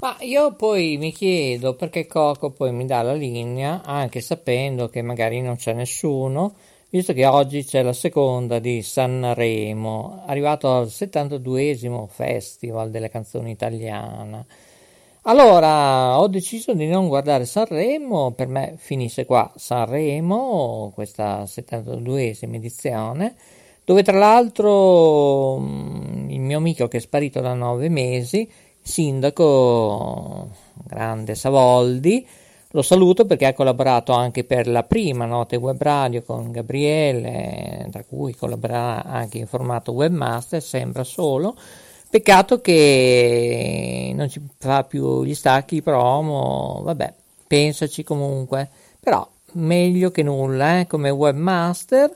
Ma io poi mi chiedo perché Coco poi mi dà la linea, anche sapendo che magari non c'è nessuno, visto che oggi c'è la seconda di Sanremo, arrivato al 72esimo Festival delle canzoni italiane. Allora, ho deciso di non guardare Sanremo, per me finisce qua Sanremo, questa 72esima edizione, dove tra l'altro mm, il mio amico che è sparito da nove mesi, sindaco grande Savoldi, lo saluto perché ha collaborato anche per la prima notte web radio con Gabriele, tra cui collaborerà anche in formato webmaster, sembra solo. Peccato che non ci fa più gli stacchi promo, vabbè, pensaci comunque. Però meglio che nulla, eh, come webmaster,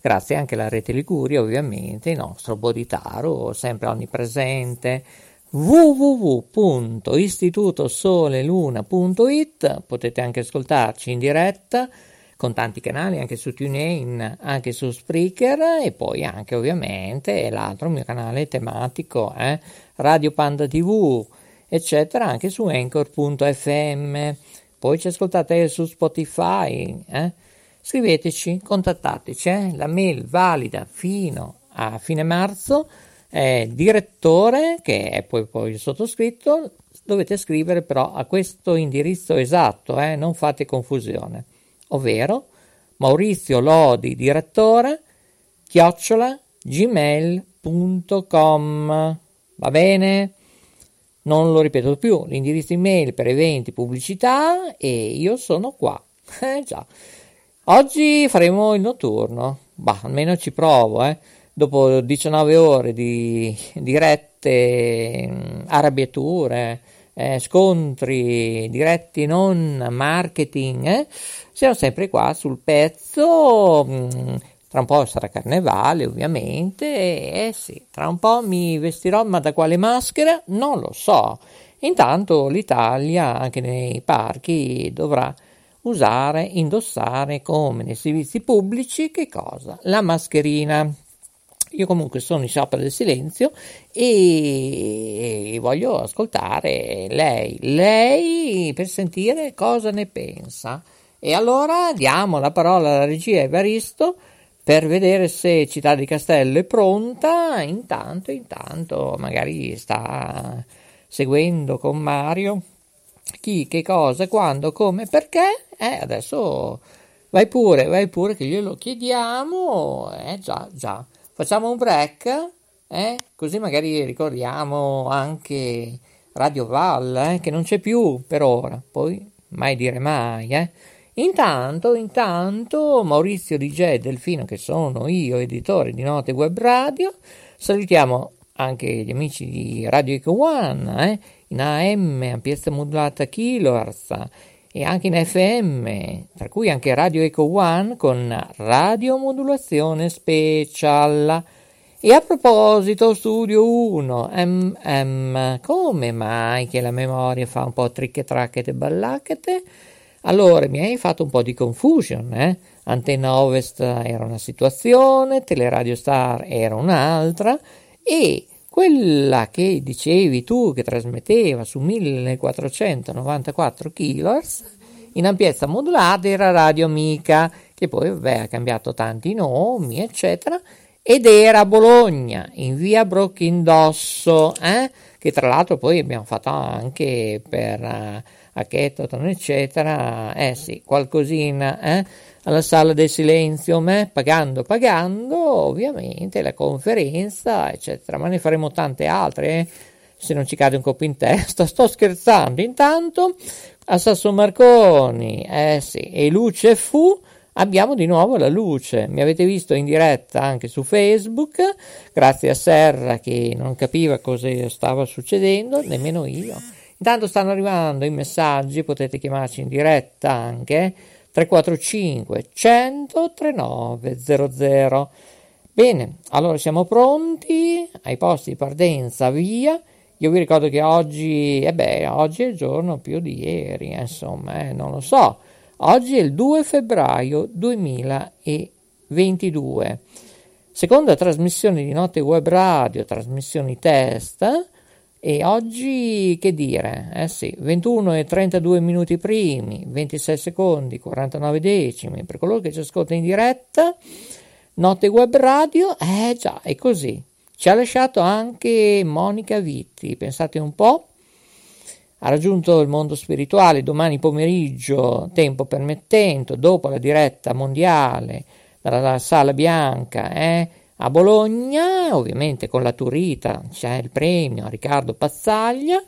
grazie anche alla rete Liguria ovviamente, il nostro Boditaro, sempre onnipresente www.istitutosoleluna.it potete anche ascoltarci in diretta con tanti canali anche su TuneIn, anche su Spreaker e poi anche ovviamente l'altro mio canale tematico, eh, Radio Panda TV, eccetera, anche su Anchor.fm. Poi ci ascoltate su Spotify, eh. Scriveteci, contattateci, eh. la mail valida fino a fine marzo è direttore, che è poi, poi il sottoscritto, dovete scrivere però a questo indirizzo esatto, eh, non fate confusione, ovvero Maurizio Lodi, direttore, chiocciola gmail.com. Va bene? Non lo ripeto più, l'indirizzo email per eventi, pubblicità e io sono qua. Eh già. Oggi faremo il notturno, bah, almeno ci provo, eh dopo 19 ore di dirette mm, arrabbiature, eh, scontri diretti non marketing, eh, siamo sempre qua sul pezzo. Mm, tra un po' sarà carnevale, ovviamente, eh sì, tra un po' mi vestirò, ma da quale maschera? Non lo so. Intanto l'Italia, anche nei parchi, dovrà usare, indossare come nei servizi pubblici, che cosa? La mascherina. Io comunque sono in sciopero del silenzio e voglio ascoltare lei, lei per sentire cosa ne pensa. E allora diamo la parola alla regia Evaristo per vedere se Città di Castello è pronta. Intanto, intanto, magari sta seguendo con Mario chi, che cosa, quando, come, perché. Eh, adesso vai pure, vai pure che glielo chiediamo. Eh, già, già. Facciamo un break, eh? così magari ricordiamo anche Radio Val, eh? che non c'è più per ora, poi mai dire mai. Eh? Intanto, intanto, Maurizio DJ Delfino, che sono io, editore di Note Web Radio, salutiamo anche gli amici di Radio Eco One, eh? in AM, ampiezza modulata kilohertz, e anche in FM, tra cui anche Radio Eco One con radiomodulazione special. E a proposito, Studio 1, MM, come mai che la memoria fa un po' tricche tracchete ballacchete? Allora, mi hai fatto un po' di confusion, eh? Antenna Ovest era una situazione, Teleradio Star era un'altra e quella che dicevi tu che trasmetteva su 1494 kHz in ampiezza modulata era Radio Amica, che poi vabbè, ha cambiato tanti nomi, eccetera, ed era a Bologna, in via Brochindosso, eh? che tra l'altro poi abbiamo fatto anche per uh, a Kettaton, eccetera, eh sì, qualcosina, eh? alla sala del silenzio, me, pagando, pagando, ovviamente la conferenza, eccetera, ma ne faremo tante altre. Eh? se non ci cade un colpo in testa. Sto scherzando. Intanto a Sasso Marconi, eh sì, e Luce fu abbiamo di nuovo la luce. Mi avete visto in diretta anche su Facebook, grazie a Serra che non capiva cosa stava succedendo, nemmeno io. Intanto stanno arrivando i messaggi, potete chiamarci in diretta anche 345 100 39 00. Bene, allora siamo pronti ai posti di partenza, via. Io vi ricordo che oggi, eh beh, oggi è il giorno più di ieri, eh, insomma, eh, non lo so. Oggi è il 2 febbraio 2022. Seconda trasmissione di Notte Web Radio, trasmissioni test. E oggi che dire? Eh sì, 21 e 32 minuti primi, 26 secondi, 49 decimi per coloro che ci ascoltano in diretta. Notte Web Radio, eh già, è così. Ci ha lasciato anche Monica Vitti, pensate un po', ha raggiunto il mondo spirituale domani pomeriggio, tempo permettendo, dopo la diretta mondiale dalla Sala Bianca eh, a Bologna, ovviamente con la Turita c'è il premio Riccardo Pazzaglia.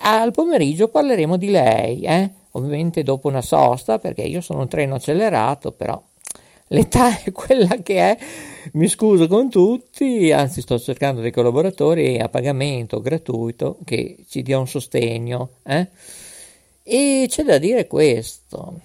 Al pomeriggio parleremo di lei, eh, ovviamente dopo una sosta, perché io sono un treno accelerato, però l'età è quella che è, mi scuso con tutti, anzi sto cercando dei collaboratori a pagamento gratuito che ci dia un sostegno. Eh? E c'è da dire questo,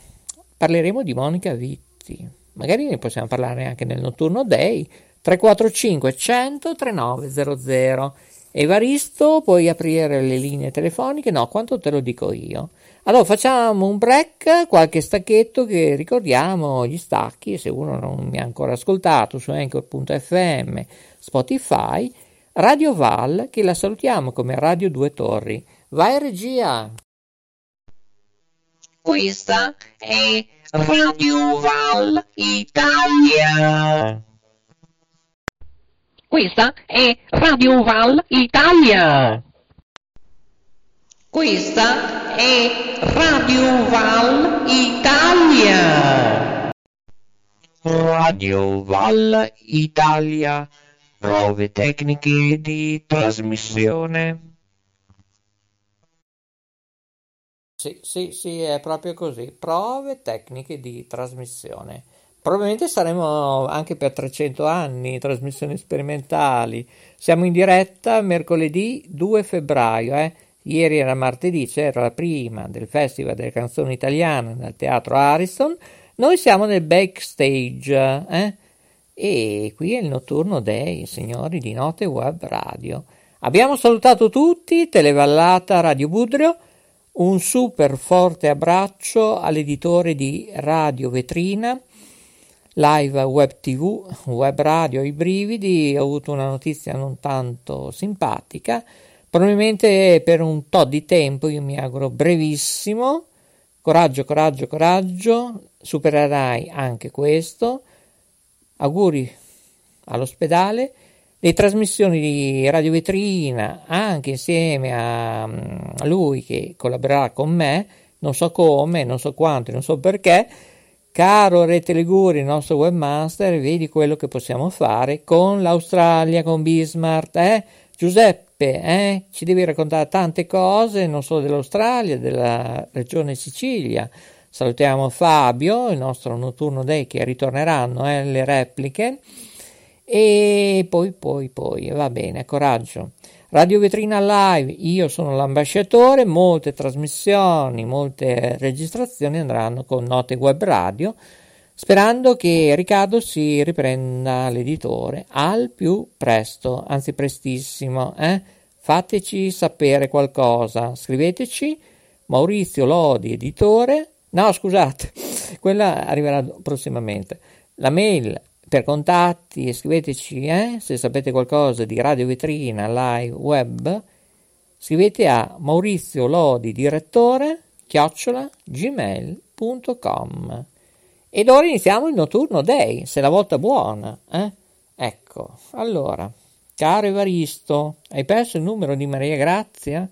parleremo di Monica Vitti, magari ne possiamo parlare anche nel notturno day, 345 100 3900. Evaristo, puoi aprire le linee telefoniche? No, quanto te lo dico io. Allora facciamo un break, qualche stacchetto che ricordiamo gli stacchi, se uno non mi ha ancora ascoltato su anchor.fm, Spotify, Radio Val, che la salutiamo come Radio Due Torri. Vai regia! Questa è Radio Val Italia. Questa è Radio Val Italia. Questa è Radio Val Italia. Radio Val Italia. Prove tecniche di trasmissione. Sì, sì, sì, è proprio così. Prove tecniche di trasmissione. Probabilmente saremo anche per 300 anni, trasmissioni sperimentali. Siamo in diretta mercoledì 2 febbraio, eh? Ieri era martedì, c'era la prima del Festival delle canzoni italiane nel Teatro Ariston. Noi siamo nel backstage, eh? E qui è il notturno dei signori di Note Web Radio. Abbiamo salutato tutti, Televallata Radio Budrio. Un super forte abbraccio all'editore di Radio Vetrina, live web tv, web radio, i brividi. Ho avuto una notizia non tanto simpatica Probabilmente per un tot di tempo, io mi auguro brevissimo. Coraggio, coraggio, coraggio. Supererai anche questo. Auguri all'ospedale. Le trasmissioni di Radio Vetrina, anche insieme a, a lui che collaborerà con me, non so come, non so quanto, non so perché. Caro Rete Liguri, il nostro webmaster, vedi quello che possiamo fare con l'Australia, con Bismarck, eh? Giuseppe eh, ci devi raccontare tante cose, non solo dell'Australia, della regione Sicilia. Salutiamo Fabio, il nostro notturno day che ritorneranno eh, le repliche. E poi, poi, poi, va bene, coraggio. Radio Vetrina Live, io sono l'ambasciatore, molte trasmissioni, molte registrazioni andranno con Note Web Radio sperando che Riccardo si riprenda l'editore al più presto, anzi prestissimo. Eh? Fateci sapere qualcosa, scriveteci Maurizio Lodi, editore. No, scusate, quella arriverà prossimamente. La mail per contatti, scriveteci eh? se sapete qualcosa di Radio Vetrina Live Web. Scrivete a Maurizio Lodi, direttore, chiocciola gmail.com. Ed ora iniziamo il notturno day, se la volta buona, eh? Ecco, allora, caro Evaristo, hai perso il numero di Maria Grazia?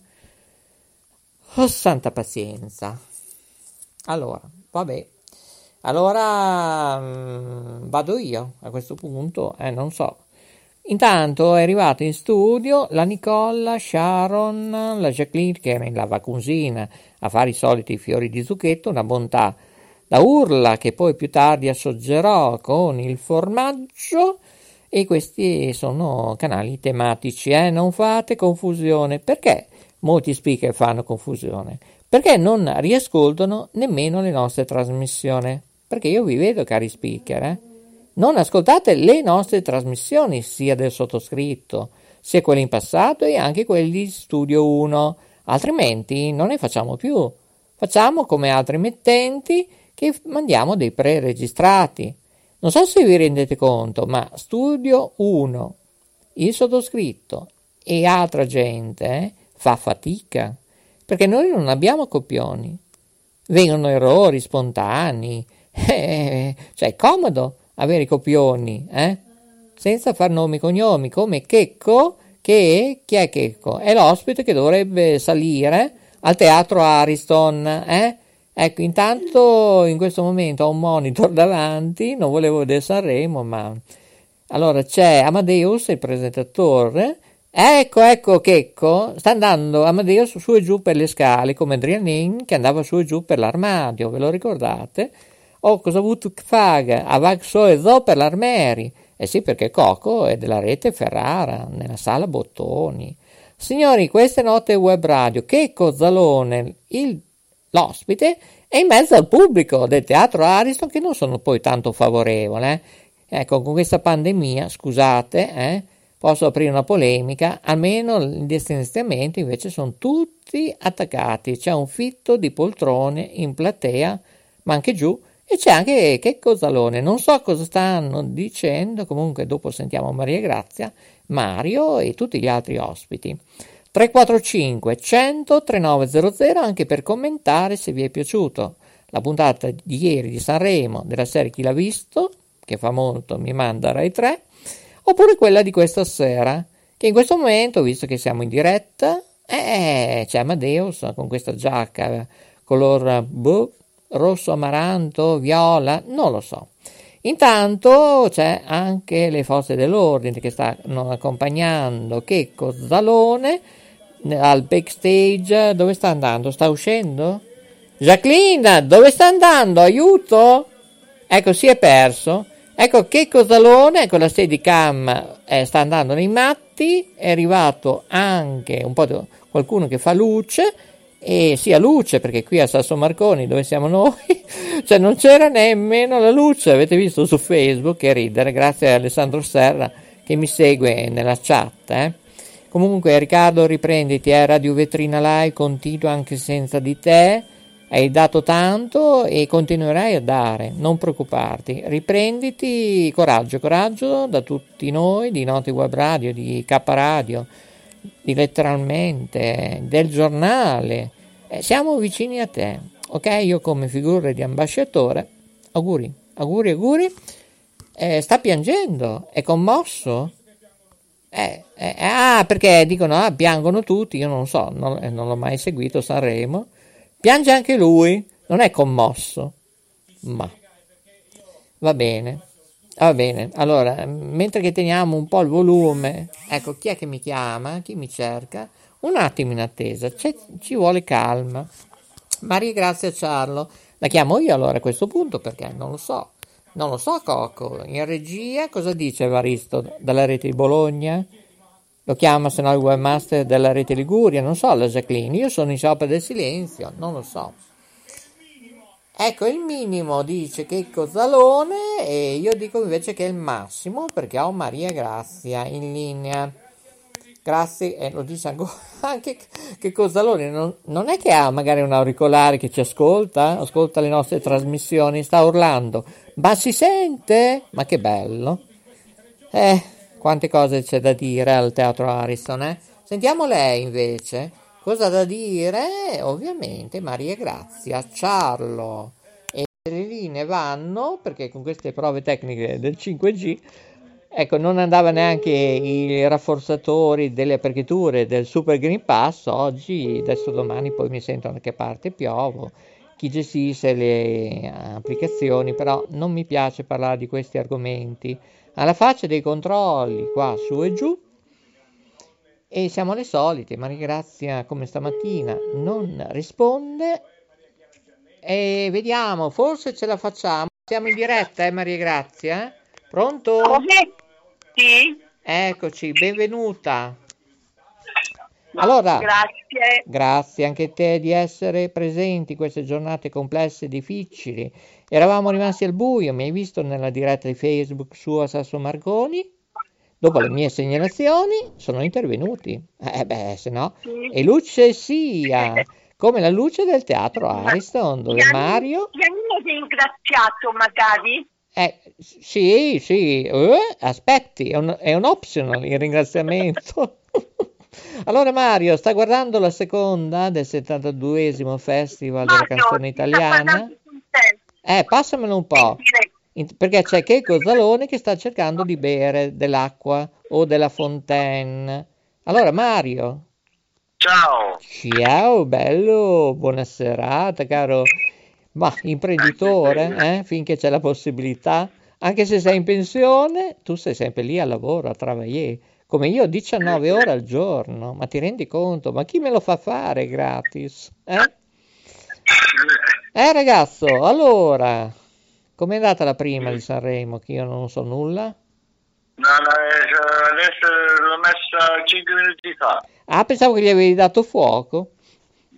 Oh, santa pazienza. Allora, vabbè. Allora mh, mm, vado io a questo punto, eh, non so. Intanto è arrivata in studio la Nicola, Sharon, la Jacqueline che era in lavacusina a fare i soliti fiori di zucchetto, una bontà da urla che poi più tardi assoggerò con il formaggio e questi sono canali tematici, eh? non fate confusione. Perché molti speaker fanno confusione? Perché non riascoltano nemmeno le nostre trasmissioni. Perché io vi vedo, cari speaker, eh? non ascoltate le nostre trasmissioni, sia del sottoscritto, sia quelle in passato e anche quelle di Studio 1, altrimenti non ne facciamo più. Facciamo come altri emittenti che mandiamo dei pre-registrati. Non so se vi rendete conto, ma Studio 1, il sottoscritto e altra gente eh, fa fatica perché noi non abbiamo copioni. Vengono errori spontanei, eh, cioè è comodo avere i copioni, eh? senza far nomi e cognomi, come Checco, che chi è Checco? È l'ospite che dovrebbe salire al teatro Ariston, eh? Ecco, intanto in questo momento ho un monitor davanti, non volevo vedere Sanremo, ma allora c'è Amadeus, il presentatore. Ecco, ecco, Checco, sta andando Amadeus su e giù per le scale, come Adrianin che andava su e giù per l'armadio, ve lo ricordate? Oh, cosa ha avuto Kfag? Avag so e zo per l'armeri. Eh sì, perché Coco è della rete Ferrara, nella sala Bottoni. Signori, queste note web radio, Checco Zalone, il L'ospite è in mezzo al pubblico del teatro Ariston che non sono poi tanto favorevoli. Eh? Ecco, con questa pandemia, scusate, eh, posso aprire una polemica, almeno il destinamento invece sono tutti attaccati, c'è un fitto di poltrone in platea, ma anche giù, e c'è anche che cosalone, non so cosa stanno dicendo, comunque dopo sentiamo Maria Grazia, Mario e tutti gli altri ospiti. 345 100 3900 anche per commentare se vi è piaciuto la puntata di ieri di Sanremo della serie Chi l'ha visto, che fa molto, mi manda Rai 3, oppure quella di questa sera, che in questo momento, visto che siamo in diretta, eh, c'è Amadeus con questa giacca color boh, rosso amaranto, viola, non lo so. Intanto c'è anche le forze dell'ordine che stanno accompagnando Checco Zalone al backstage. Dove sta andando? Sta uscendo? Jacqueline, dove sta andando? Aiuto! Ecco, si è perso. Ecco che Cosalone con la Steadicam eh, sta andando nei matti. È arrivato anche un po' di, qualcuno che fa luce. E sia luce perché qui a Sasso Marconi, dove siamo noi, cioè non c'era nemmeno la luce. Avete visto su Facebook che ridere, grazie a Alessandro Serra che mi segue nella chat. Eh. Comunque Riccardo riprenditi, eh, Radio Vetrina Live continua anche senza di te, hai dato tanto e continuerai a dare, non preoccuparti, riprenditi, coraggio, coraggio da tutti noi di Noti Web Radio, di K Radio, di letteralmente, del giornale, eh, siamo vicini a te, ok? Io come figura di ambasciatore, auguri, auguri, auguri, eh, sta piangendo, è commosso? Eh, eh, ah, perché dicono, ah, piangono tutti, io non so, non, eh, non l'ho mai seguito Sanremo. Piange anche lui, non è commosso, ma va bene. Va bene, allora, mentre che teniamo un po' il volume, ecco, chi è che mi chiama? Chi mi cerca? Un attimo in attesa, ci vuole calma. Maria Grazia Ciarlo, la chiamo io allora a questo punto perché non lo so. Non lo so, Cocco. In regia cosa dice Evaristo dalla rete di Bologna? Lo chiama se no il webmaster della rete Liguria? Non so, la Jacqueline. Io sono in sciopero del silenzio, non lo so. Ecco, il minimo dice che è Cozzalone e io dico invece che è il massimo perché ho Maria Grazia in linea. Grazie, e lo dice anche che Cozzalone non, non, è che ha magari un auricolare che ci ascolta, ascolta le nostre trasmissioni, sta urlando, ma si sente? Ma che bello! Eh, quante cose c'è da dire al teatro Ariston, eh? Sentiamo lei invece. Cosa da dire? Ovviamente Maria Grazia, Ciarlo e le linee vanno perché con queste prove tecniche del 5G ecco non andava neanche i rafforzatori delle aperture del Super Green Pass oggi, adesso domani poi mi sento da che parte piovo chi gestisce le applicazioni, però non mi piace parlare di questi argomenti alla faccia dei controlli qua su e giù. E siamo le solite, Maria Grazia come stamattina non risponde. E vediamo, forse ce la facciamo. Siamo in diretta, eh Maria Grazia? Pronto? Sì, Eccoci, benvenuta. Allora, grazie. Grazie anche a te di essere presenti in queste giornate complesse e difficili. Eravamo rimasti al buio, mi hai visto nella diretta di Facebook su a Sasso Marconi? Dopo le mie segnalazioni sono intervenuti. Eh beh, se no. E luce sia, come la luce del teatro Ariston, dove Mi Mario... Mi hanno ringraziato magari? Eh, sì, sì, eh, aspetti, è un, è un optional il ringraziamento. Allora Mario, sta guardando la seconda del 72esimo Festival della Mario, canzone ti sta italiana? Eh, passamelo un po', perché c'è Checo Zalone che sta cercando di bere dell'acqua o della fontaine. Allora Mario, Ciao, ciao, bello, buona serata, caro, ma imprenditore, eh, finché c'è la possibilità, anche se sei in pensione, tu sei sempre lì al lavoro, a travagliare, come io 19 ore al giorno, ma ti rendi conto? Ma chi me lo fa fare gratis? Eh? Eh ragazzo, allora, com'è andata la prima di Sanremo, che io non so nulla? No, no, eh, adesso l'ho messa 5 minuti fa. Ah, pensavo che gli avevi dato fuoco.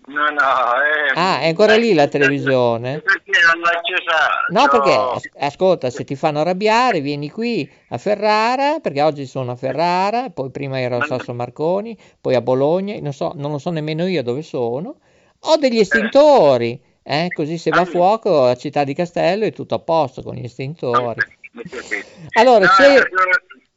No, no, eh, Ah, è ancora lì la televisione? Perché non l'ho accesa? No, perché as- ascolta, se ti fanno arrabbiare, vieni qui a Ferrara, perché oggi sono a Ferrara, poi prima ero a Sasso Marconi, poi a Bologna, non so, non lo so nemmeno io dove sono. Ho degli estintori, eh, così se va a fuoco a Città di Castello è tutto a posto con gli estintori. Allora, no, se- eh,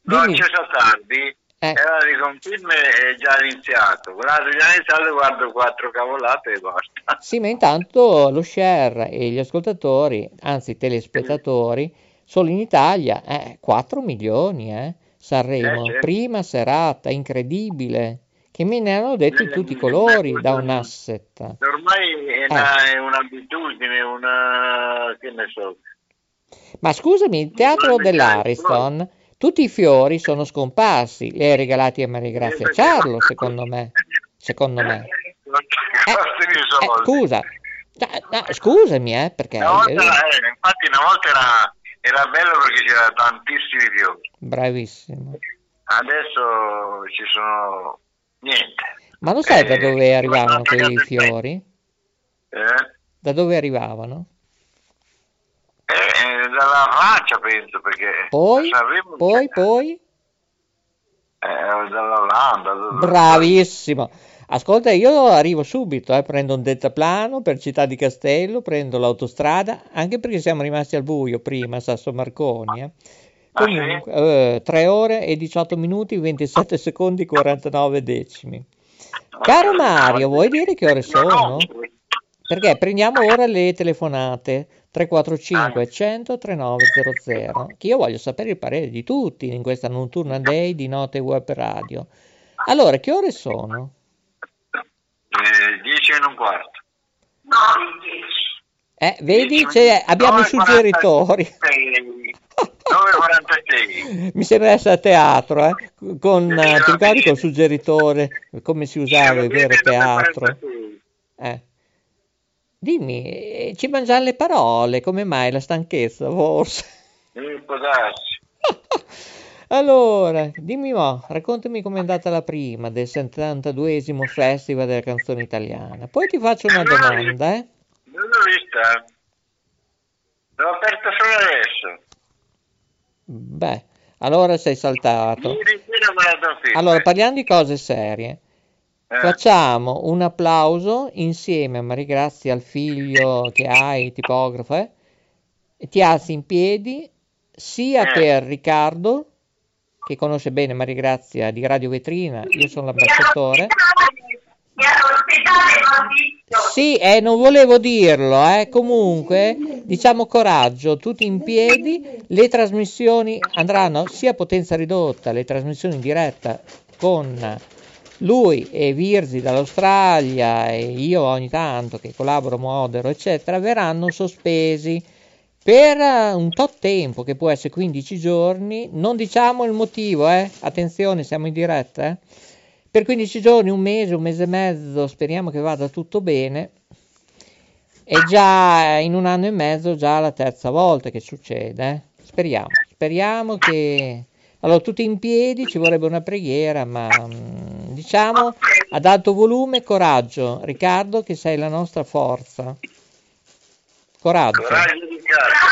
L'ho dimmi. accesa tardi. Eh. E allora dico, un film è già iniziato. Guardo già iniziato, guardo quattro cavolate e basta. Sì, ma intanto lo share e gli ascoltatori, anzi i telespettatori, solo in Italia, eh, 4 milioni, eh, Sanremo, Eh, certo. prima serata, incredibile, che me ne hanno detto in tutti i colori da un asset. Ormai è, Eh. una- è un'abitudine, una... che ne so. Ma scusami, il teatro dell'Ariston, tutti i fiori sono scomparsi, li hai regalati a Maria Grazia Ciarlo, secondo me, secondo me. Eh, di eh, soldi. scusa, No, no, scusami, eh, perché... Una volta, eh, eh, infatti una volta era, era bello perché c'era tantissimi fiori. bravissimo. Adesso ci sono niente. Ma lo sai da Eh, dove arrivavano quei fiori? Eh? Da dove arrivavano? Eh, eh, dalla Francia penso perché Poi, poi, poi? eh, dall'Olanda. da- Bravissimo. Ascolta, io arrivo subito, eh, prendo un deltaplano per Città di Castello, prendo l'autostrada, anche perché siamo rimasti al buio prima a Sasso Marconi. eh. Ah, Comunque, eh, 3 ore e 18 minuti, 27 secondi, 49 decimi. Caro Mario, vuoi dire che ore sono? Perché prendiamo ora le telefonate 345 100 3900 che io voglio sapere il parere di tutti in questa notturna day di Note Web Radio. Allora, che ore sono? Eh, 10 e un quarto. Eh, vedi, c'è- abbiamo i 9.46. suggeritori. 9.46. Mi sembra essere a teatro, eh? Con, eh, ti ricordi col suggeritore, come si usava il vero teatro? 9.46. Eh. Dimmi, eh, ci mangiano le parole, come mai la stanchezza, forse? Allora, dimmi mo, raccontami com'è andata la prima del 72esimo Festival della canzone italiana. Poi ti faccio una domanda, eh? Non vista. L'ho aperta solo adesso. Beh, allora sei saltato. Allora, parliamo di cose serie. Eh, Facciamo un applauso insieme a Maria Grazia, al figlio che hai, tipografo, eh? E ti alzi in piedi sia Eh. per Riccardo, che conosce bene Maria Grazia di Radio Vetrina, io sono l'ambasciatore. Sì, eh, non volevo dirlo, eh. Comunque, diciamo coraggio, tutti in piedi, le trasmissioni andranno sia a potenza ridotta, le trasmissioni in diretta con lui e Virzi dall'Australia e io ogni tanto che collaboro, modero, eccetera, verranno sospesi per eh, un tot tempo, che può essere 15 giorni, non diciamo il motivo, eh? attenzione, siamo in diretta, eh? Per 15 giorni, un mese, un mese e mezzo, speriamo che vada tutto bene. E già in un anno e mezzo, già la terza volta che succede, eh? speriamo, speriamo che... Allora, tutti in piedi, ci vorrebbe una preghiera, ma mm, diciamo ad alto volume, coraggio. Riccardo, che sei la nostra forza. Coraggio. Coraggio Riccardo.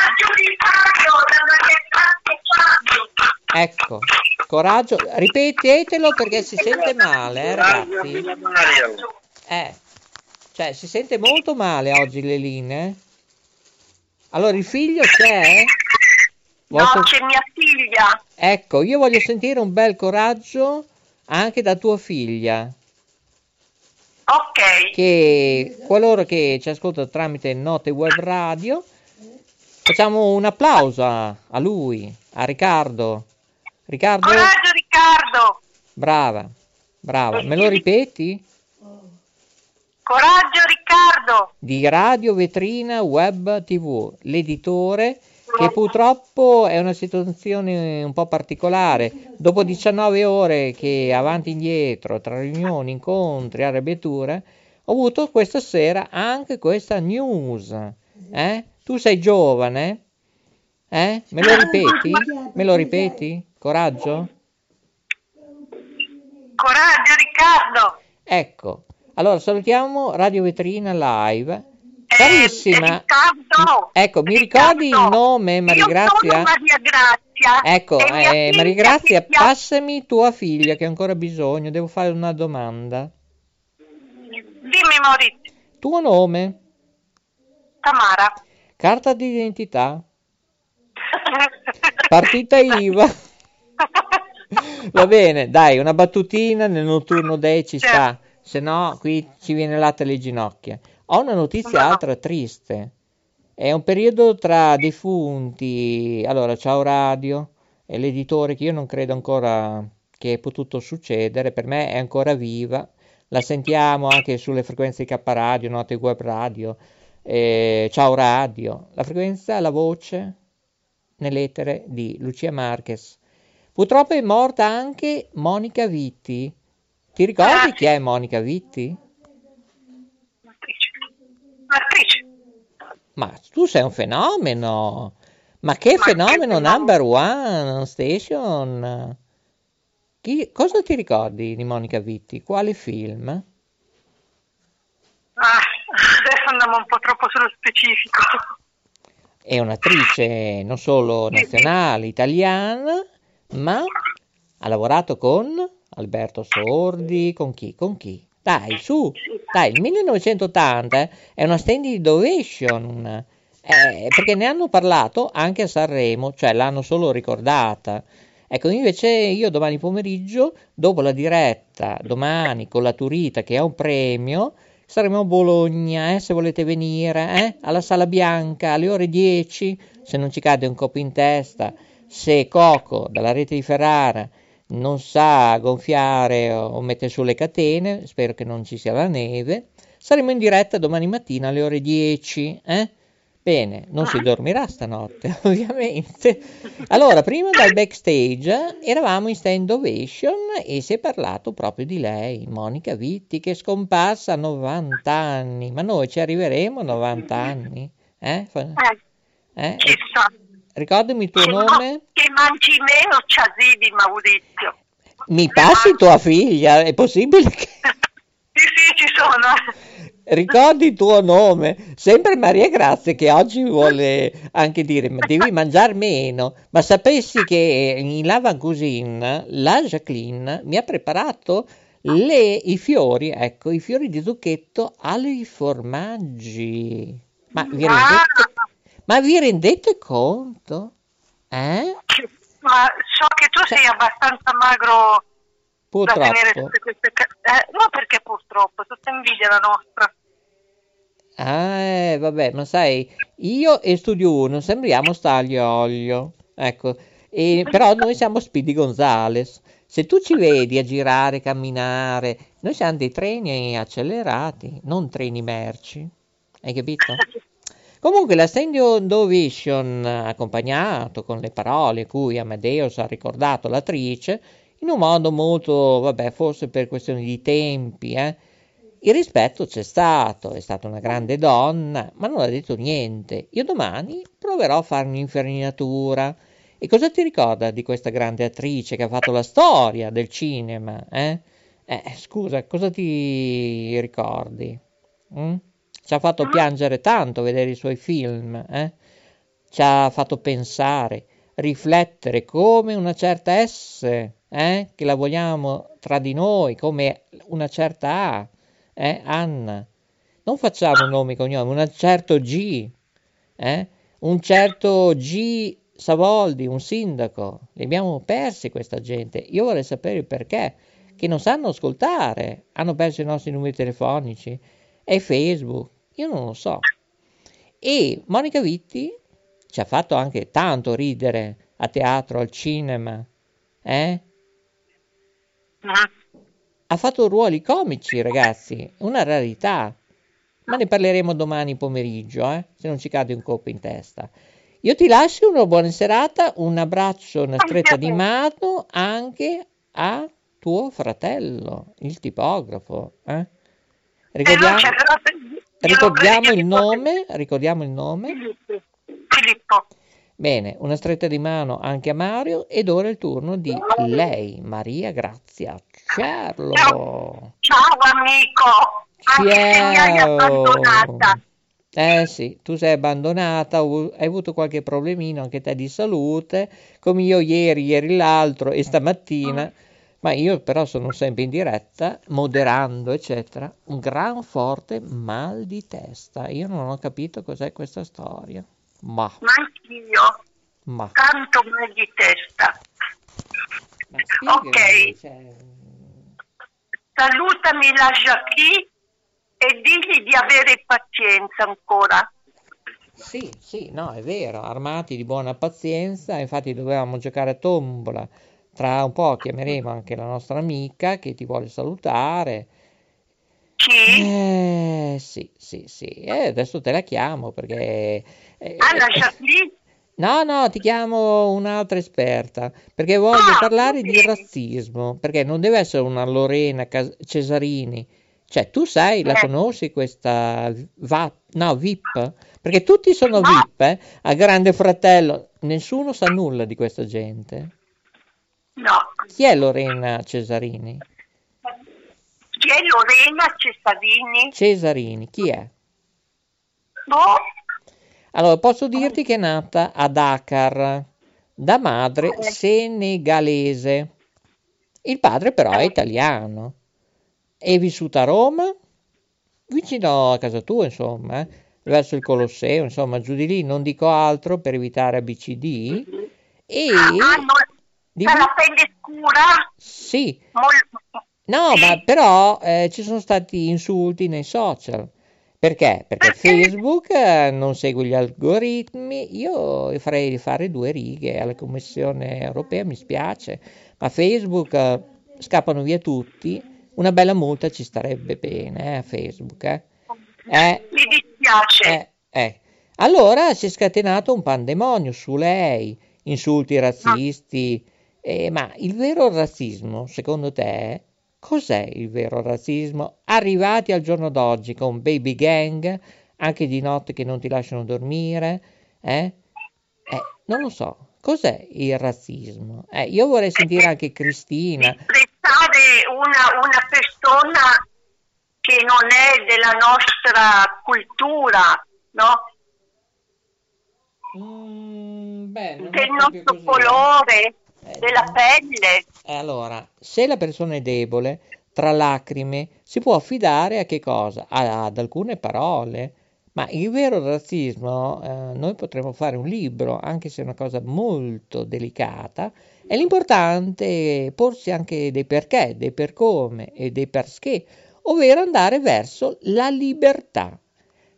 Ecco, coraggio. Ripetetelo perché si sente male, eh, ragazzi. Eh, cioè, si sente molto male oggi le linee. Allora, il figlio c'è? No, Vuoi sen- c'è mia figlia. Ecco, io voglio sentire un bel coraggio anche da tua figlia, Ok. che qualora che ci ascolta tramite Note Web Radio, facciamo un applauso a lui, a Riccardo. Riccardo, Coraggio Riccardo. brava, brava. Me lo ripeti? Coraggio Riccardo. Di Radio Vetrina Web TV, l'editore che purtroppo è una situazione un po' particolare. Dopo 19 ore che avanti e indietro, tra riunioni, incontri, arrabbiature, ho avuto questa sera anche questa news. Eh? Tu sei giovane? Eh? Me lo ripeti? Me lo ripeti? Coraggio? Coraggio Riccardo. Ecco, allora salutiamo Radio Vetrina Live. Eh, Carissima, Riccardo. ecco, mi Riccardo. ricordi il nome, Maria Grazia? Maria Grazia. Ecco, eh, figlia Maria Grazia, chiama- passami tua figlia che ha ancora bisogno, devo fare una domanda. Dimmi Maurizio. Tuo nome, Tamara. carta d'identità, partita IVA. Va bene, dai, una battutina nel notturno dei ci sta, se no qui ci viene latte alle ginocchia. Ho una notizia altra triste. È un periodo tra defunti. Allora, ciao Radio, è l'editore che io non credo ancora che è potuto succedere, per me è ancora viva. La sentiamo anche sulle frequenze di K Radio, Note Web Radio, eh, Ciao Radio. La frequenza, la voce nell'etere di Lucia Marquez. Purtroppo è morta anche Monica Vitti. Ti ricordi chi è Monica Vitti? Un'attrice. Un'attrice. Ma tu sei un fenomeno! Ma che Ma fenomeno che number one station! Chi- cosa ti ricordi di Monica Vitti? Quale film? Ah, adesso andiamo un po' troppo sullo specifico. È un'attrice non solo nazionale, italiana, ma ha lavorato con Alberto Sordi, con chi? Con chi? Dai, su, dai, il 1980 eh, è una standing ovation, eh, perché ne hanno parlato anche a Sanremo, cioè l'hanno solo ricordata. Ecco, invece io domani pomeriggio, dopo la diretta, domani con la Turita che ha un premio, saremo a Bologna, eh, se volete venire, eh, alla Sala Bianca alle ore 10, se non ci cade un colpo in testa, se Coco dalla rete di Ferrara non sa gonfiare o, mettere sulle catene, spero che non ci sia la neve, saremo in diretta domani mattina alle ore 10, eh? Bene, non si dormirà stanotte, ovviamente. Allora, prima dal backstage eravamo in stand ovation e si è parlato proprio di lei, Monica Vitti, che è scomparsa a 90 anni. Ma noi ci arriveremo a 90 anni? Eh? Eh, eh? Ricordami il tuo Che no- nome? Che mangi meno ciasidi, Maurizio. Mi passi tua figlia? È possibile che... Sì, sì, ci sono. Ricordi il tuo nome, sempre Maria Grazia che oggi vuole anche dire ma devi mangiare meno, ma sapessi che in Lava Cuisine la Jacqueline mi ha preparato le, i fiori, ecco, i fiori di zucchetto ai formaggi. Ma vi rendete, ma vi rendete conto? Eh? Ma so che tu sei abbastanza magro da tenere Purtroppo. tutte queste... Eh, no, perché purtroppo, tutta invidia la nostra. Ah, vabbè, ma sai, io e Studio 1 sembriamo Staglio Olio, ecco, e, però noi siamo Speedy Gonzales. Se tu ci vedi a girare, camminare, noi siamo dei treni accelerati, non treni merci, hai capito? Comunque la Stand Ovation, accompagnato con le parole cui Amadeus ha ricordato l'attrice, in un modo molto, vabbè, forse per questioni di tempi, eh, il rispetto c'è stato, è stata una grande donna, ma non ha detto niente. Io domani proverò a fare un'infarinatura. E cosa ti ricorda di questa grande attrice che ha fatto la storia del cinema? Eh? Eh, scusa, cosa ti ricordi? Mm? Ci ha fatto piangere tanto vedere i suoi film, eh? Ci ha fatto pensare, riflettere come una certa S, eh? Che la vogliamo tra di noi, come una certa A, eh? Anna. Non facciamo nomi e cognomi, un certo G, eh? Un certo G Savoldi, un sindaco. Li abbiamo persi questa gente. Io vorrei sapere il perché che non sanno ascoltare, hanno perso i nostri numeri telefonici, è Facebook, io non lo so. E Monica Vitti ci ha fatto anche tanto ridere a teatro, al cinema, eh? Ha fatto ruoli comici, ragazzi, una rarità. Ma ne parleremo domani pomeriggio, eh? se non ci cade un colpo in testa. Io ti lascio una buona serata, un abbraccio, una stretta di mano anche a tuo fratello, il tipografo. Eh? Ricordiamo, ricordiamo il nome? Ricordiamo il nome? Filippo. Bene, una stretta di mano anche a Mario ed ora il turno di lei, Maria Grazia Cerlo. Ciao, Ciao amico, anche se mi hai abbandonata. Eh sì, tu sei abbandonata, hai avuto qualche problemino anche te di salute, come io ieri, ieri l'altro e stamattina. Mm ma io però sono sempre in diretta, moderando, eccetera, un gran forte mal di testa. Io non ho capito cos'è questa storia. Ma, ma anch'io. Ma. Tanto mal di testa. Ok. Cioè... Salutami la Jackie e digli di avere pazienza ancora. Sì, sì, no, è vero, armati di buona pazienza, infatti dovevamo giocare a tombola tra un po' chiameremo anche la nostra amica che ti vuole salutare. Sì. Eh, sì, sì, sì. Eh, adesso te la chiamo perché... Eh, ah, lasciati eh, No, no, ti chiamo un'altra esperta perché voglio ah, parlare sì. di razzismo, perché non deve essere una Lorena Cesarini. Cioè, tu sai, la eh. conosci questa va, no, VIP? Perché tutti sono no. VIP, eh? A Grande Fratello, nessuno sa nulla di questa gente. No. Chi è Lorena Cesarini? Chi è Lorena Cesarini? Cesarini, chi è? No. Allora, posso dirti che è nata a Dakar, da madre senegalese. Il padre però è italiano. È vissuta a Roma, vicino a casa tua, insomma, eh? verso il Colosseo, insomma, giù di lì, non dico altro per evitare ABCD. E... Ah, no Dimmi? Per la pelle scura? Sì. Mol... No, sì. ma però eh, ci sono stati insulti nei social. Perché? Perché, Perché? Facebook eh, non segue gli algoritmi. Io farei fare due righe alla Commissione europea, mi spiace, ma Facebook eh, scappano via tutti. Una bella multa ci starebbe bene eh, a Facebook. Eh. Eh, mi dispiace. Eh, allora si è scatenato un pandemonio su lei, insulti razzisti. No eh, ma il vero razzismo, secondo te, cos'è il vero razzismo? Arrivati al giorno d'oggi con baby gang, anche di notte che non ti lasciano dormire, eh? eh non lo so. Cos'è il razzismo? Eh, io vorrei sentire anche Cristina. Disprezzare una, una persona che non è della nostra cultura, no? Mm, beh, del nostro colore. Eh, della pelle. Allora, se la persona è debole, tra lacrime, si può affidare a che cosa? ad alcune parole. Ma il vero razzismo, eh, noi potremmo fare un libro, anche se è una cosa molto delicata, e l'importante è porsi anche dei perché, dei per come e dei perché, ovvero andare verso la libertà.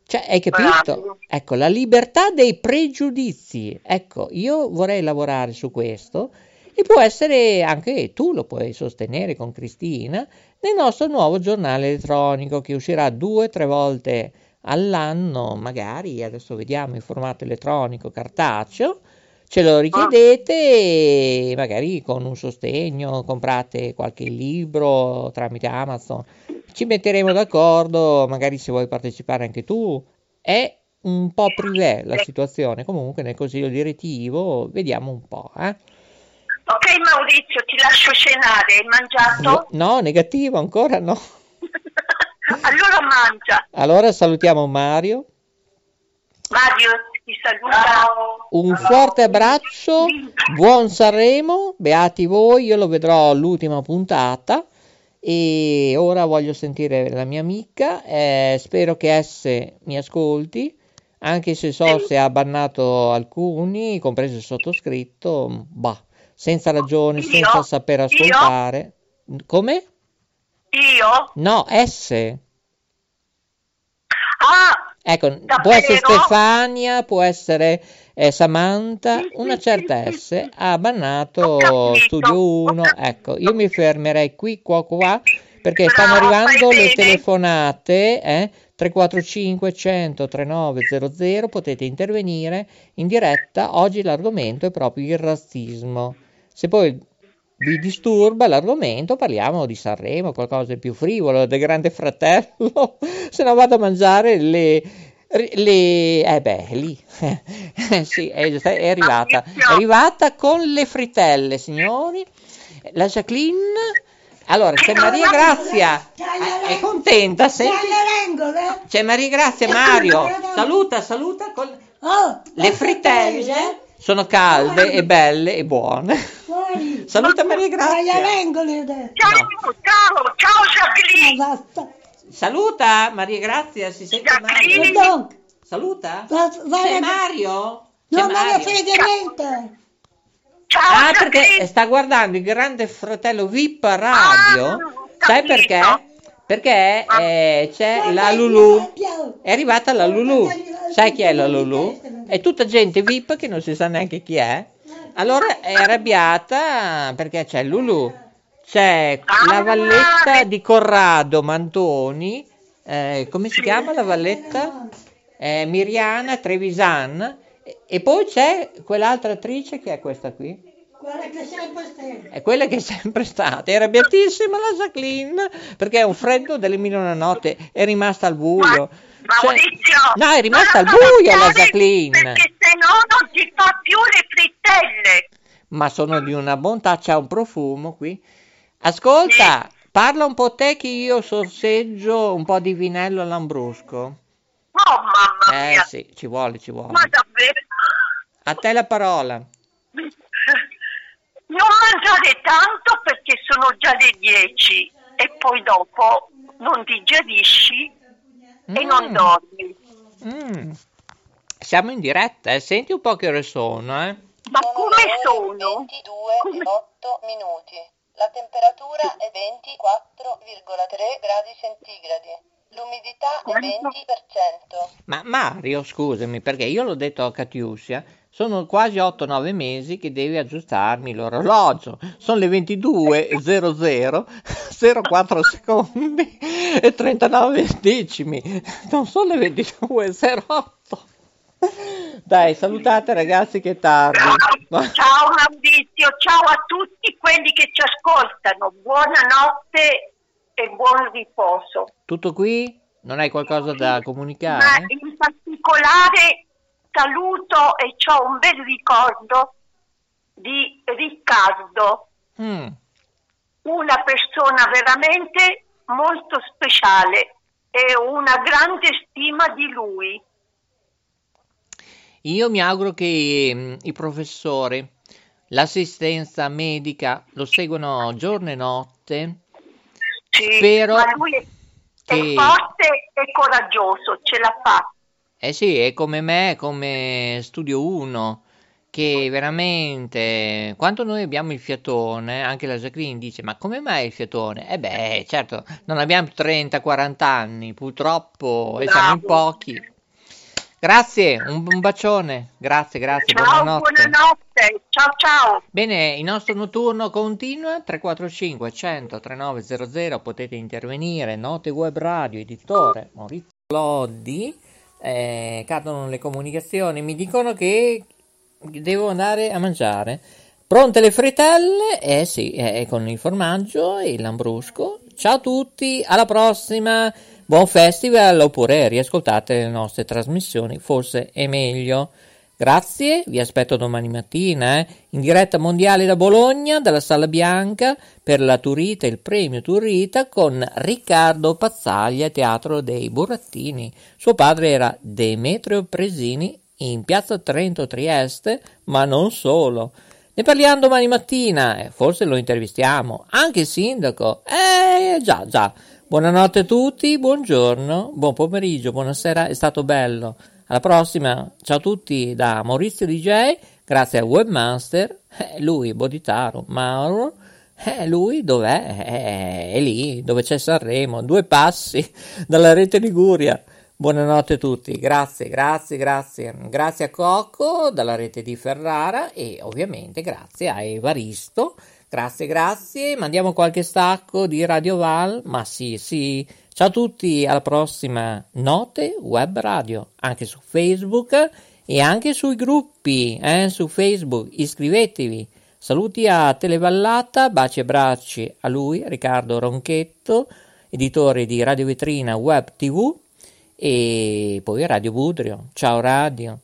Cioè, hai capito? Ecco, la libertà dei pregiudizi. Ecco, io vorrei lavorare su questo e può essere anche tu lo puoi sostenere con Cristina nel nostro nuovo giornale elettronico che uscirà due o tre volte all'anno, magari adesso vediamo in formato elettronico, cartaceo, ce lo richiedete e magari con un sostegno comprate qualche libro tramite Amazon. Ci metteremo d'accordo, magari se vuoi partecipare anche tu. È un po' privé la situazione, comunque nel consiglio direttivo vediamo un po'. Eh. Ok Maurizio, ti lascio cenare, hai mangiato? No, no, negativo, ancora no. allora mangia. Allora salutiamo Mario. Mario ti saluta. Un forte abbraccio, buon Sanremo, beati voi, io lo vedrò l'ultima puntata e ora voglio sentire la mia amica, eh, spero che S mi ascolti, anche se so se ha bannato alcuni, compreso il sottoscritto, bah, senza ragione, Io? senza saper ascoltare. Come? Io? No, S. Ah, Ecco, Davvero? può essere Stefania, può essere eh, Samantha, una certa S ha bannato Studio ho 1. capito. Ecco, io mi fermerei qui, qua, qua, perché Bravo, stanno arrivando le bene. telefonate, eh? 345 100 3900, potete intervenire in diretta. Oggi l'argomento è proprio il razzismo. Se poi vi disturba l'argomento, parliamo di Sanremo, qualcosa di più frivolo, del Grande Fratello, se no vado a mangiare le... le eh beh, lì, sì, è, è arrivata, è arrivata con le fritelle, signori. La Jacqueline, allora c'è Maria Grazia, Eh, è contenta, senti? C'è Maria Grazia, Mario, saluta, saluta con le fritelle. Sono calde e belle e buone. Saluta Maria Grazia. ciao, ciao, ciao Jacqueline. Saluta Maria Grazia, si sente Mario. Jacqueline. Saluta? Va- va- C'è Mario? C'è Non me ne Mario. frega niente. Ciao Ah, perché sta guardando il grande fratello VIP radio. Ah, Sai perché? Perché Ah. eh, c'è la Lulu. È arrivata la Lulu. Sai chi è la Lulu? È tutta gente VIP che non si sa neanche chi è. Allora è arrabbiata perché c'è Lulu. C'è la valletta di Corrado Mantoni. eh, come si chiama la valletta? Eh, Miriana Trevisan. E- poi c'è quell'altra attrice che è questa qui. Guarda che sempre stai. È quella che è sempre stata, è arrabbiatissima la Jacqueline perché è un freddo delle mille una notte, è rimasta al buio. Ma- Cioè- Maurizio, no, è rimasta al buio la Jacqueline. Perché se no non ti fa più le frittelle. Ma sono di una bontà, c'ha un profumo qui. Ascolta, parla un po' te che io sorseggio un po' di vinello all'ambrusco. Oh mamma Eh mia. sì, ci vuole, ci vuole. Ma davvero? A te la parola. Non mangiare tanto perché sono già le 10 e poi dopo non digerisci e non Mm. dormi. Mm. Siamo in diretta, eh? Senti un po' che ore sono, eh? Ma come sono? 22 Come- 8 minuti. La temperatura è 24,3 gradi centigradi. L'umidità è Quanto? 20%. Ma Mario, scusami, perché io l'ho detto a Catiuscia, sono quasi 8-9 mesi che devi aggiustarmi l'orologio. Sono le 22.00, 04 secondi e 39 decimi. Non sono le 22.08. Dai, salutate ragazzi che è tardi. Ciao, Maurizio, ciao a tutti quelli che ci ascoltano. Buonanotte e buon riposo. Tutto qui? Non hai qualcosa da Ma comunicare? in particolare saluto e ho un bel ricordo di Riccardo, Mm. una persona veramente molto speciale e una grande stima di lui. Io mi auguro che mm, i professori, l'assistenza medica lo seguono giorno e notte. Sì, Spero ma lui è, che- forte e coraggioso, ce la fa. Eh sì, è come me, come Studio 1, che veramente, quando noi abbiamo il fiatone, anche la Jacqueline dice, ma come mai il fiatone? Eh beh, certo, non abbiamo 30-40 anni, purtroppo, e siamo in pochi. Grazie, un, un bacione, grazie, grazie, Ciao, buonanotte. buonanotte, ciao ciao. Bene, il nostro notturno continua 345 100 3900, potete intervenire, Note Web Radio, editore Maurizio Lodi, eh, cadono le comunicazioni, mi dicono che devo andare a mangiare. Pronte le fritelle? Eh sì, eh, con il formaggio e il lambrusco. Ciao a tutti, alla prossima, buon festival oppure riascoltate le nostre trasmissioni, forse è meglio. Grazie, vi aspetto domani mattina eh, in diretta mondiale da Bologna, dalla Sala Bianca, per la Turita, il premio Turita con Riccardo Pazzaglia, Teatro dei Burattini. Suo padre era Demetrio Presini in piazza Trento Trieste, ma non solo. Ne parliamo domani mattina, eh, forse lo intervistiamo, anche il sindaco. Eh, già, già. Buonanotte a tutti, buongiorno, buon pomeriggio, buonasera, è stato bello. Alla prossima, ciao a tutti da Maurizio DJ, grazie al webmaster, eh, lui Boditaro, Mauro, eh, lui dov'è? Eh, è lì, dove c'è Sanremo, due passi dalla rete Liguria. Buonanotte a tutti, grazie, grazie, grazie. Grazie a Cocco dalla rete di Ferrara e ovviamente grazie a Evaristo. Grazie, grazie. Mandiamo qualche stacco di Radio Val, ma sì, sì. Ciao a tutti, alla prossima Note Web Radio, anche su Facebook e anche sui gruppi, eh, su Facebook, iscrivetevi. Saluti a Televallata, baci e bracci a lui, Riccardo Ronchetto, editore di Radio Vetrina Web TV e poi Radio Budrio, Ciao Radio.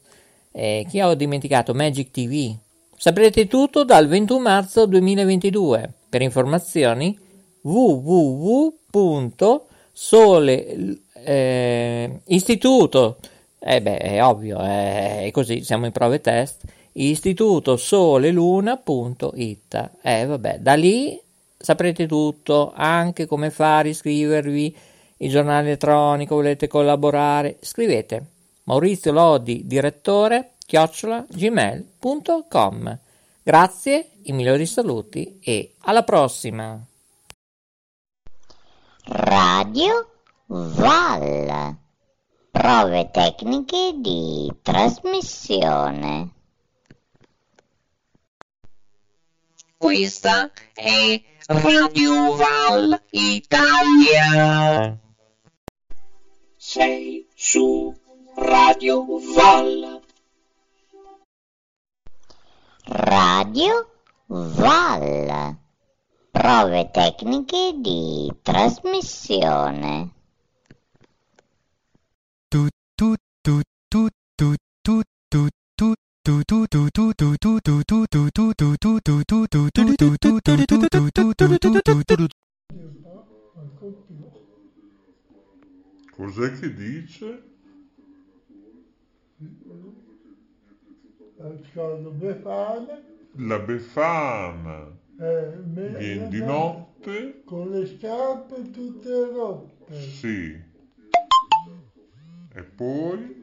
Eh, chi ho dimenticato? Magic TV. Saprete tutto dal 21 marzo 2022. Per informazioni www Sole eh, Istituto, eh beh, è ovvio, è così, siamo in prove test. Istituto Soleluna.it. Eh vabbè, da lì saprete tutto, anche come fare, iscrivervi, il giornale elettronico, volete collaborare, scrivete Maurizio Lodi, direttore, chiocciola, gmail.com. Grazie, i migliori saluti e alla prossima! Radio Val. Prove tecniche di trasmissione. Questa è Radio Val Italia. Sei su Radio Val. Radio Val. Prove tecniche di trasmissione. Cos'è che dice? La Befana. Eh, Viene di notte? Con le scarpe tutte rotte. Sì. E poi?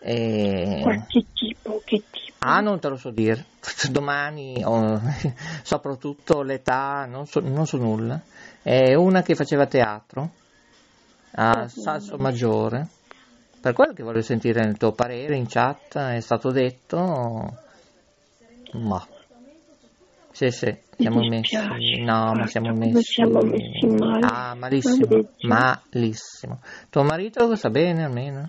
E... Qualche tipo, che tipo? Ah, non te lo so dire. Domani, oh, soprattutto l'età, non so, non so, nulla. È una che faceva teatro a Salso Maggiore. Per quello che voglio sentire il tuo parere in chat, è stato detto. Ma. Sì, sì, siamo messi. No, ma siamo messi. Siamo messi male. Ah, malissimo. Malissimo. Tuo marito sta bene almeno?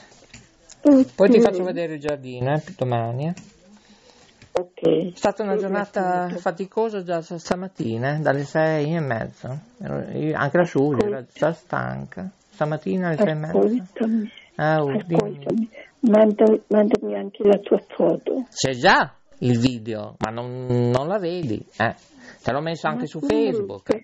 Eh, Poi ti faccio vedere il giardino, eh, domani. eh. Ok. È stata una giornata faticosa già stamattina, eh, dalle sei e mezza. Io- Anche la Giulia era già stanca. Stamattina alle sei e mezza. Ah, oh, ascoltami. Manda- mandami anche la tua foto. C'è già il video, ma non, non la vedi. Eh. Te l'ho messo anche su Facebook.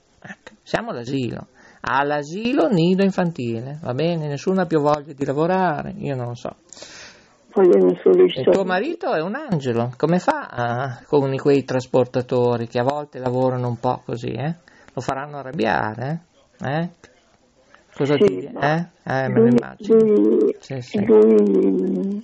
Ecco, siamo all'asilo. All'asilo nido infantile, va bene? Nessuno ha più voglia di lavorare, io non lo so. Il tuo marito è un angelo, come fa ah, con quei trasportatori che a volte lavorano un po' così, eh? Lo faranno arrabbiare, eh? Eh? Cosa Sì, ma Eh? Eh, me lo immagino. lui- Sì, sì. lui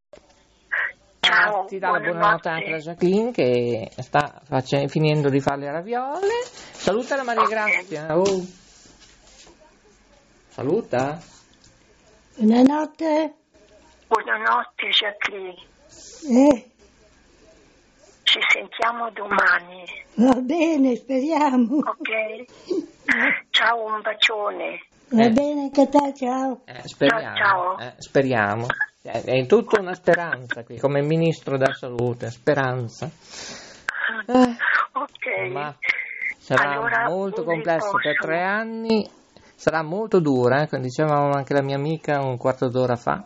Ti dà la buonanotte anche la Jacqueline che sta face- finendo di fare le raviole. Saluta la Maria Grazia. Oh. Saluta. Buonanotte. Buonanotte Jacqueline, Eh, ci sentiamo domani, va bene, speriamo. ok? Ciao, un bacione. Va bene che te, ciao. Eh, speriamo. eh, speriamo. Eh, È tutta una speranza qui, come ministro della salute, speranza. Eh, Ok. ma sarà Allora, molto complesso per tre anni, sarà molto dura, eh, come diceva anche la mia amica un quarto d'ora fa.